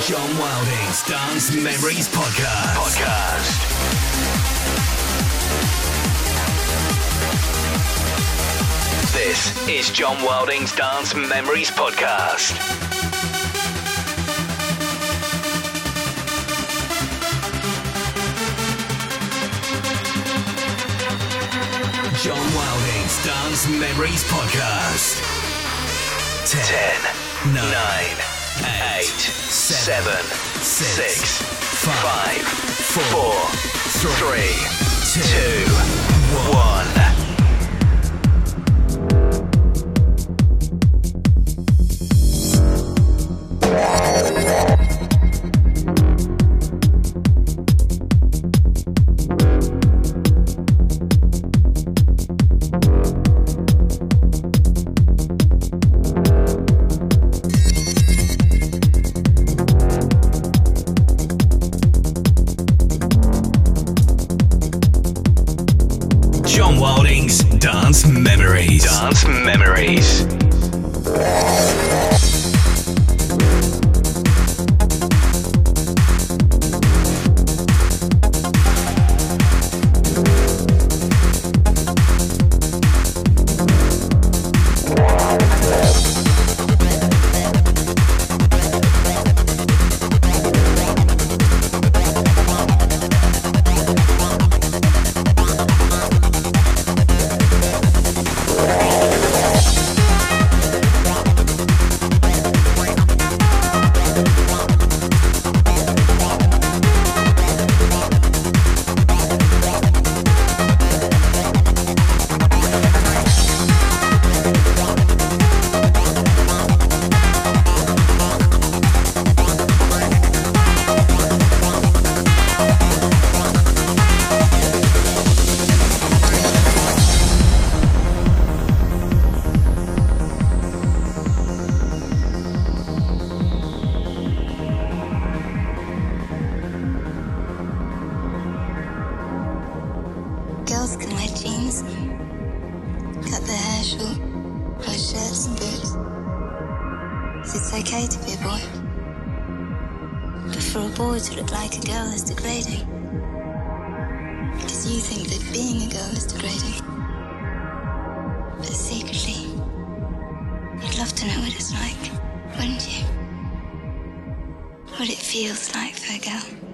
John Wilding's Dance Memories Podcast. Podcast. This is John Wilding's Dance Memories Podcast. John Wilding's Dance Memories Podcast. 10, 9, 8, 7, 6, 5, 4, 3, 2, 1. John Memories. Dance Memories. Feels like for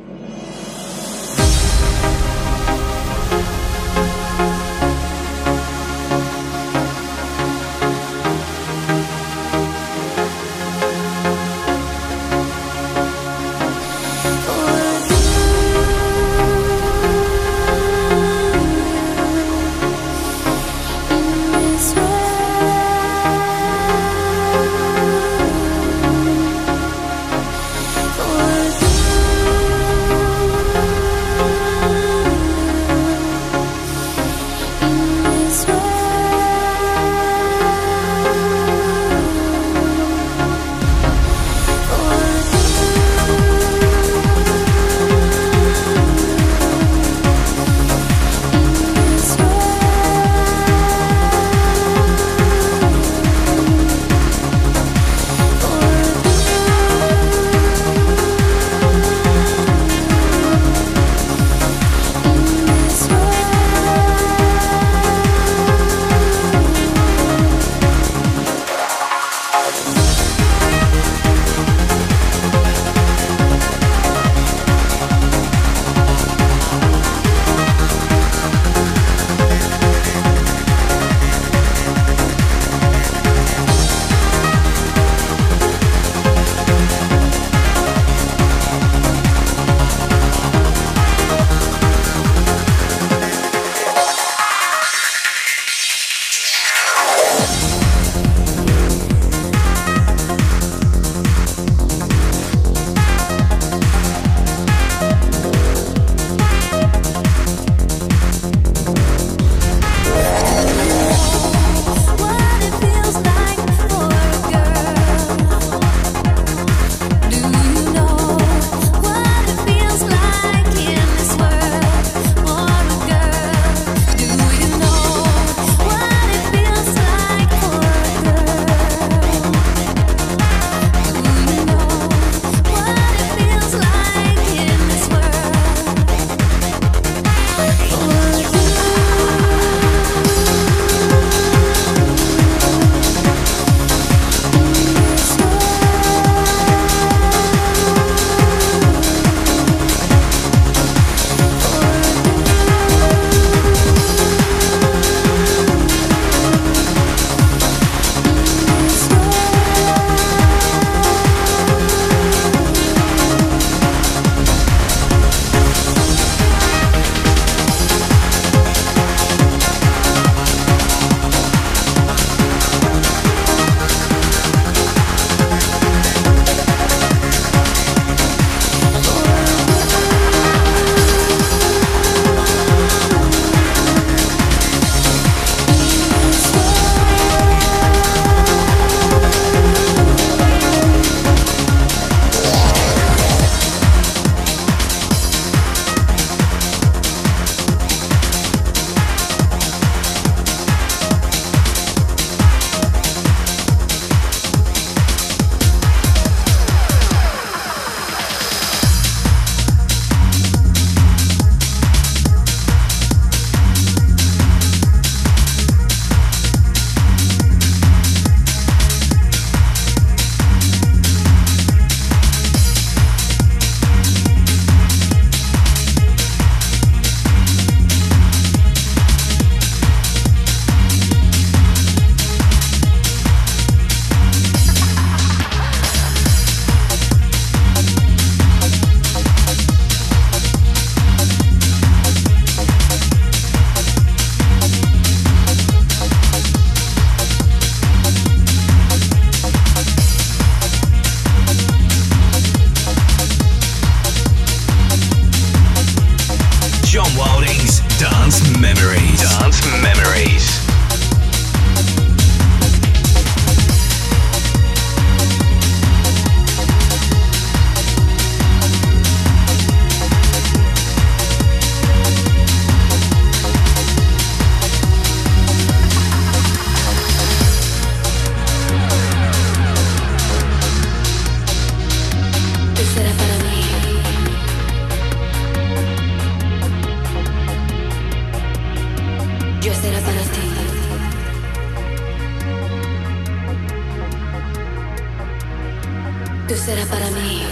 Tú serás para mí.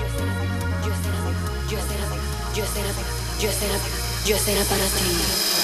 Yo será, yo será, yo será, yo será, yo será para ti.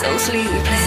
so sleepless.